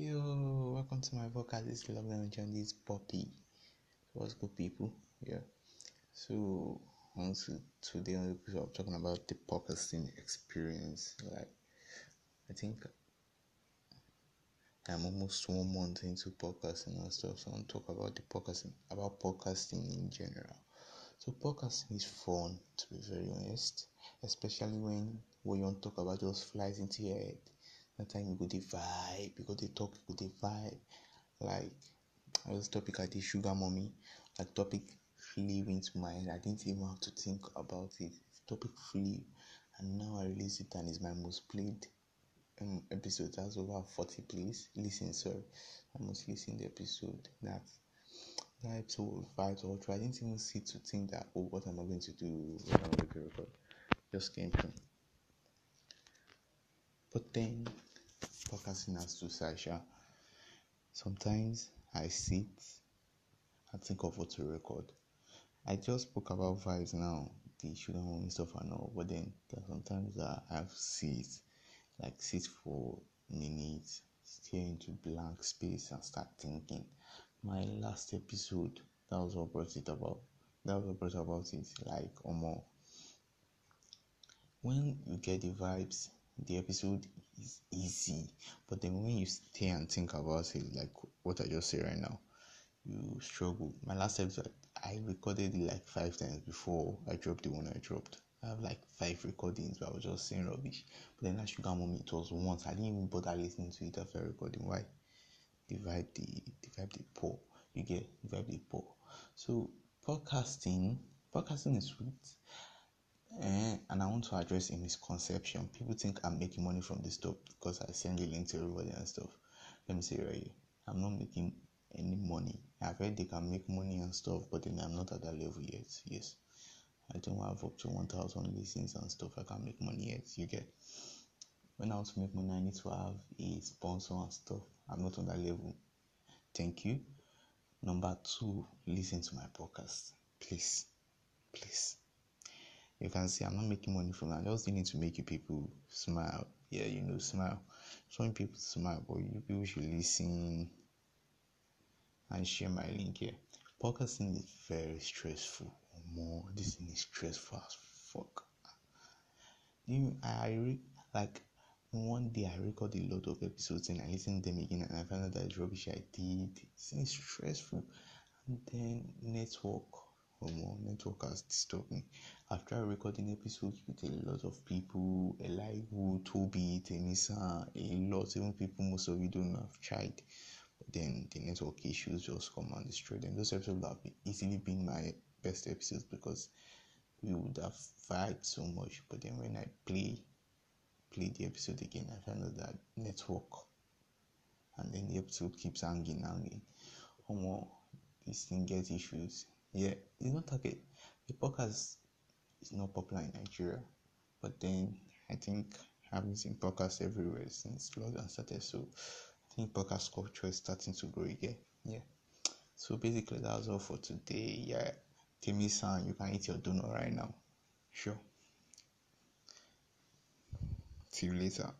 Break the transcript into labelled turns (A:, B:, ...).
A: Yo, welcome to my podcast. This is Love John. This Poppy. What's good, people? Yeah. So, on to today on the episode, I'm talking about the podcasting experience. Like, I think I'm almost one month into podcasting and stuff. So, I'm talk about the podcasting, about podcasting in general. So, podcasting is fun, to be very honest, especially when what you want to talk about just flies into your head that time you go the vibe, you go the talk, you go the vibe. Like I was topic I did sugar mommy, like topic flew into my head. I didn't even have to think about it. Topic flew and now I release it and it's my most played um, episode. That's over 40 please Listen, sorry. I must listen the episode. That that episode fight or I didn't even sit to think that oh what am I going to do when I'm going to record. Just came through. But then podcasting as to sides. Sometimes I sit and think of what to record. I just spoke about vibes now, the sugar mommy stuff and all, but then sometimes I have sit, like sit for minutes, stare into blank space and start thinking. My last episode, that was what brought it about. That was what brought about it. Like, or more. When you get the vibes, the episode is easy. But then when you stay and think about it like what i just said right now you struggle. My last episode i recorded it like five times before i dropped the one i dropped. I have like five recordings but i was just saying rubbish. But then that sugar mommy it was once. I didn't even bother listening to it after recording. Why? Vibe the, vibe the poor you get vibe the poor so podcasting podcasting is sweet Eh, and I want to address a misconception. People think I'm making money from this stuff because I send the link to everybody and stuff. Let me say right here, I'm not making any money. I've heard they can make money and stuff, but then I'm not at that level yet. Yes, I don't have up to 1,000 listings and stuff. I can't make money yet. You get. When I want to make money, I need to have a sponsor and stuff. I'm not on that level. Thank you. Number two, listen to my podcast, please, please you can see I'm not making money from that. I just need to make you people smile. Yeah, you know, smile. Showing people smile, but you people should listen and share my link here. Podcasting is very stressful. More, this thing is stressful as fuck. You, I re- like one day I record a lot of episodes and I listen to them again and I find out that rubbish I did. It's stressful. And then network Omo, network has disturbed me. I've tried recording episodes with a lot of people, Elihu, Toby, Tenisa, a lot, even people most of you don't have tried. But then the network issues just come and destroy them. Those episodes have easily been my best episodes because we would have vibed so much. But then when I play play the episode again, I find out that network and then the episode keeps hanging, hanging. Omo, this thing gets issues yeah, it's not target. The podcast is not popular in Nigeria, but then I think having seen podcasts everywhere since lockdown started, so I think podcast culture is starting to grow again. Yeah. So basically, that's all for today. Yeah, Timmy San, you can eat your donut right now. Sure. See you later.